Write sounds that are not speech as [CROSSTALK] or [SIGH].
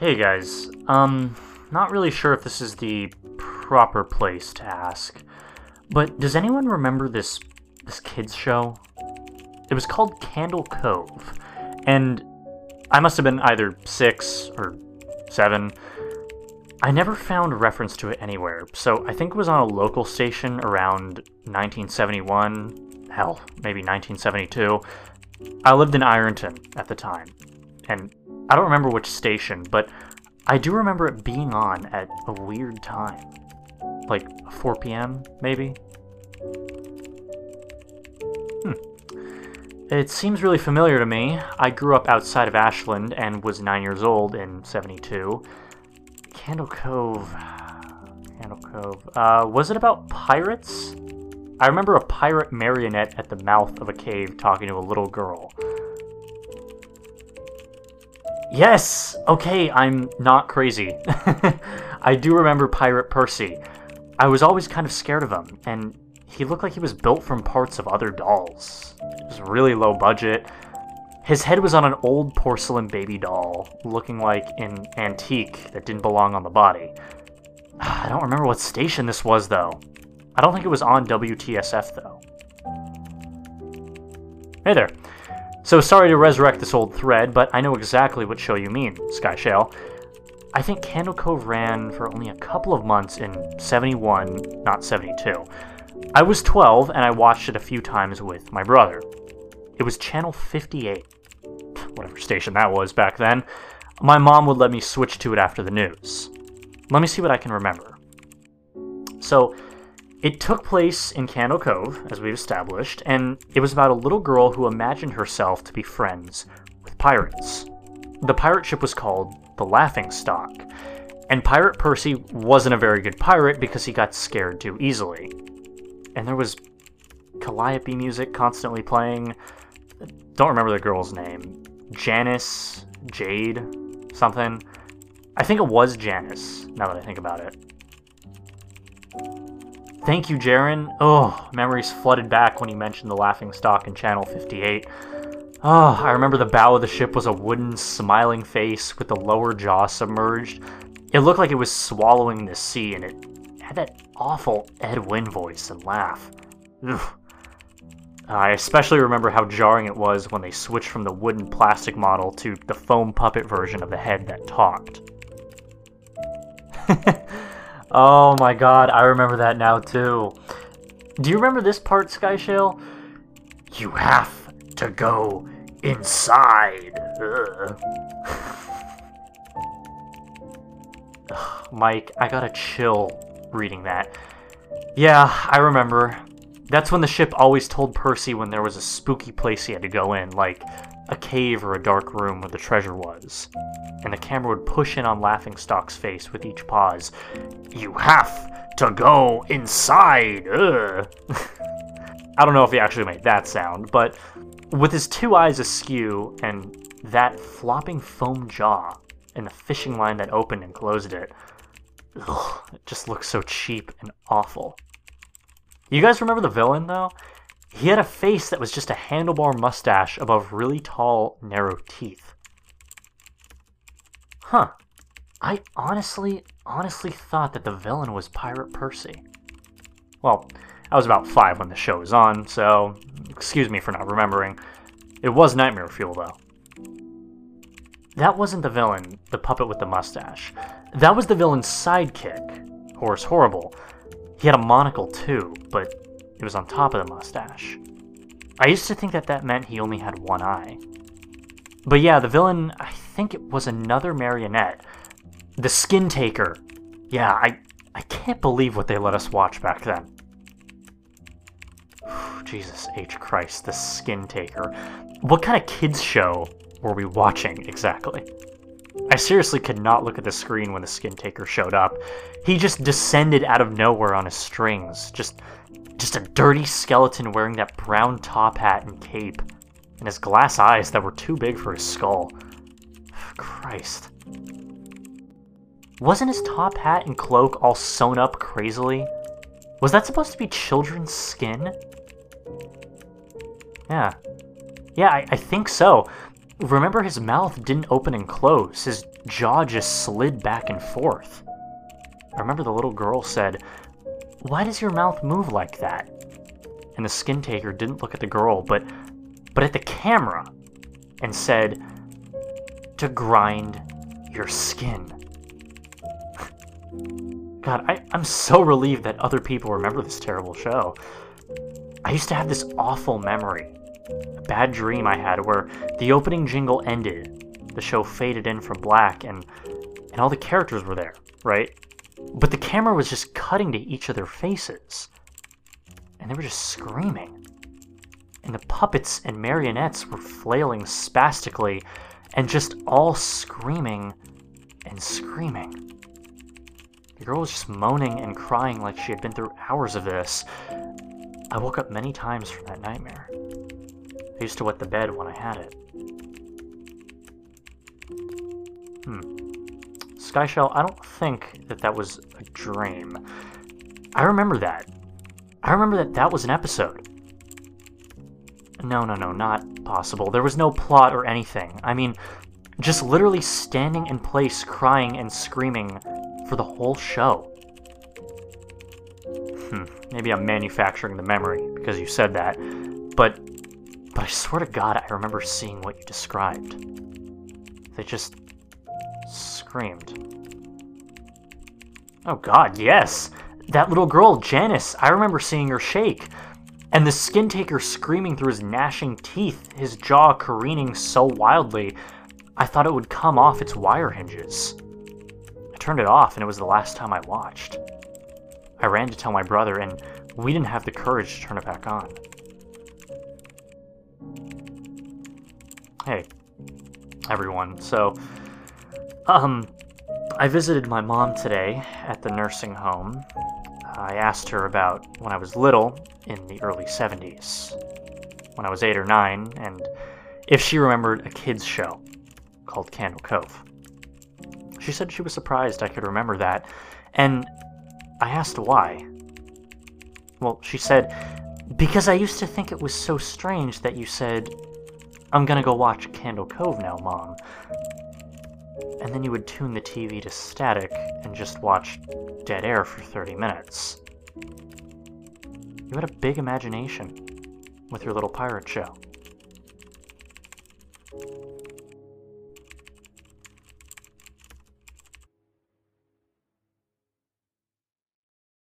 Hey guys, um, not really sure if this is the proper place to ask, but does anyone remember this this kids show? It was called Candle Cove, and I must have been either six or seven. I never found a reference to it anywhere, so I think it was on a local station around 1971, hell, maybe 1972. I lived in Ironton at the time, and I don't remember which station, but I do remember it being on at a weird time. Like 4 p.m., maybe? Hmm. It seems really familiar to me. I grew up outside of Ashland and was 9 years old in 72. Candle Cove. Candle Cove. Uh, was it about pirates? I remember a pirate marionette at the mouth of a cave talking to a little girl. Yes! Okay, I'm not crazy. [LAUGHS] I do remember Pirate Percy. I was always kind of scared of him, and he looked like he was built from parts of other dolls. It was really low budget. His head was on an old porcelain baby doll, looking like an antique that didn't belong on the body. [SIGHS] I don't remember what station this was, though. I don't think it was on WTSF, though. Hey there. So sorry to resurrect this old thread, but I know exactly what show you mean, Skyshale. I think Candle Cove ran for only a couple of months in 71, not 72. I was 12 and I watched it a few times with my brother. It was channel 58, whatever station that was back then. My mom would let me switch to it after the news. Let me see what I can remember. So, it took place in Candle Cove, as we've established, and it was about a little girl who imagined herself to be friends with pirates. The pirate ship was called the Laughing Stock, and Pirate Percy wasn't a very good pirate because he got scared too easily. And there was calliope music constantly playing. Don't remember the girl's name. Janice, Jade, something. I think it was Janice, now that I think about it. Thank you, Jaren. Oh, memories flooded back when you mentioned the laughing stock in Channel 58. Oh, I remember the bow of the ship was a wooden, smiling face with the lower jaw submerged. It looked like it was swallowing the sea, and it had that awful Ed Wynn voice and laugh. Ugh. I especially remember how jarring it was when they switched from the wooden plastic model to the foam puppet version of the head that talked. [LAUGHS] Oh my god, I remember that now too. Do you remember this part, Skyshale? You have to go inside. [LAUGHS] Mike, I got a chill reading that. Yeah, I remember. That's when the ship always told Percy when there was a spooky place he had to go in, like a cave or a dark room where the treasure was. And the camera would push in on Laughingstock's face with each pause. You have to go inside! [LAUGHS] I don't know if he actually made that sound, but with his two eyes askew and that flopping foam jaw and the fishing line that opened and closed it, ugh, it just looks so cheap and awful. You guys remember the villain, though? He had a face that was just a handlebar mustache above really tall, narrow teeth. Huh. I honestly, honestly thought that the villain was Pirate Percy. Well, I was about five when the show was on, so excuse me for not remembering. It was Nightmare Fuel, though. That wasn't the villain, the puppet with the mustache. That was the villain's sidekick, Horace Horrible. He had a monocle too, but it was on top of the mustache. I used to think that that meant he only had one eye. But yeah, the villain, I think it was another marionette. The Skin Taker. Yeah, I, I can't believe what they let us watch back then. Jesus H. Christ, the Skin Taker. What kind of kids show were we watching exactly? I seriously could not look at the screen when the Skin Taker showed up. He just descended out of nowhere on his strings, just just a dirty skeleton wearing that brown top hat and cape, and his glass eyes that were too big for his skull. [SIGHS] Christ. Wasn't his top hat and cloak all sewn up crazily? Was that supposed to be children's skin? Yeah. Yeah, I, I think so. remember his mouth didn't open and close, his jaw just slid back and forth. I remember the little girl said, Why does your mouth move like that? And the skin taker didn't look at the girl, but but at the camera and said, To grind your skin. [LAUGHS] God, I, I'm so relieved that other people remember this terrible show. I used to have this awful memory, a bad dream I had where the opening jingle ended, the show faded in from black, and and all the characters were there, right? But the camera was just cutting to each of their faces, and they were just screaming. And the puppets and marionettes were flailing spastically, and just all screaming and screaming. The girl was just moaning and crying like she had been through hours of this. I woke up many times from that nightmare. I used to wet the bed when I had it. Hmm. Skyshale, I don't think that that was a dream. I remember that. I remember that that was an episode. No, no, no, not possible. There was no plot or anything. I mean, just literally standing in place, crying and screaming for the whole show. Hmm, maybe I'm manufacturing the memory because you said that, but but I swear to God, I remember seeing what you described. They just screamed. Oh God, yes! That little girl, Janice, I remember seeing her shake. And the skin taker screaming through his gnashing teeth, his jaw careening so wildly, I thought it would come off its wire hinges I turned it off, and it was the last time I watched. I ran to tell my brother, and we didn't have the courage to turn it back on. Hey, everyone. So, um, I visited my mom today at the nursing home. I asked her about when I was little in the early 70s, when I was 8 or 9, and if she remembered a kids' show called Candle Cove. She said she was surprised I could remember that, and I asked why. Well, she said, Because I used to think it was so strange that you said, I'm gonna go watch Candle Cove now, Mom. And then you would tune the TV to static and just watch dead air for 30 minutes. You had a big imagination with your little pirate show.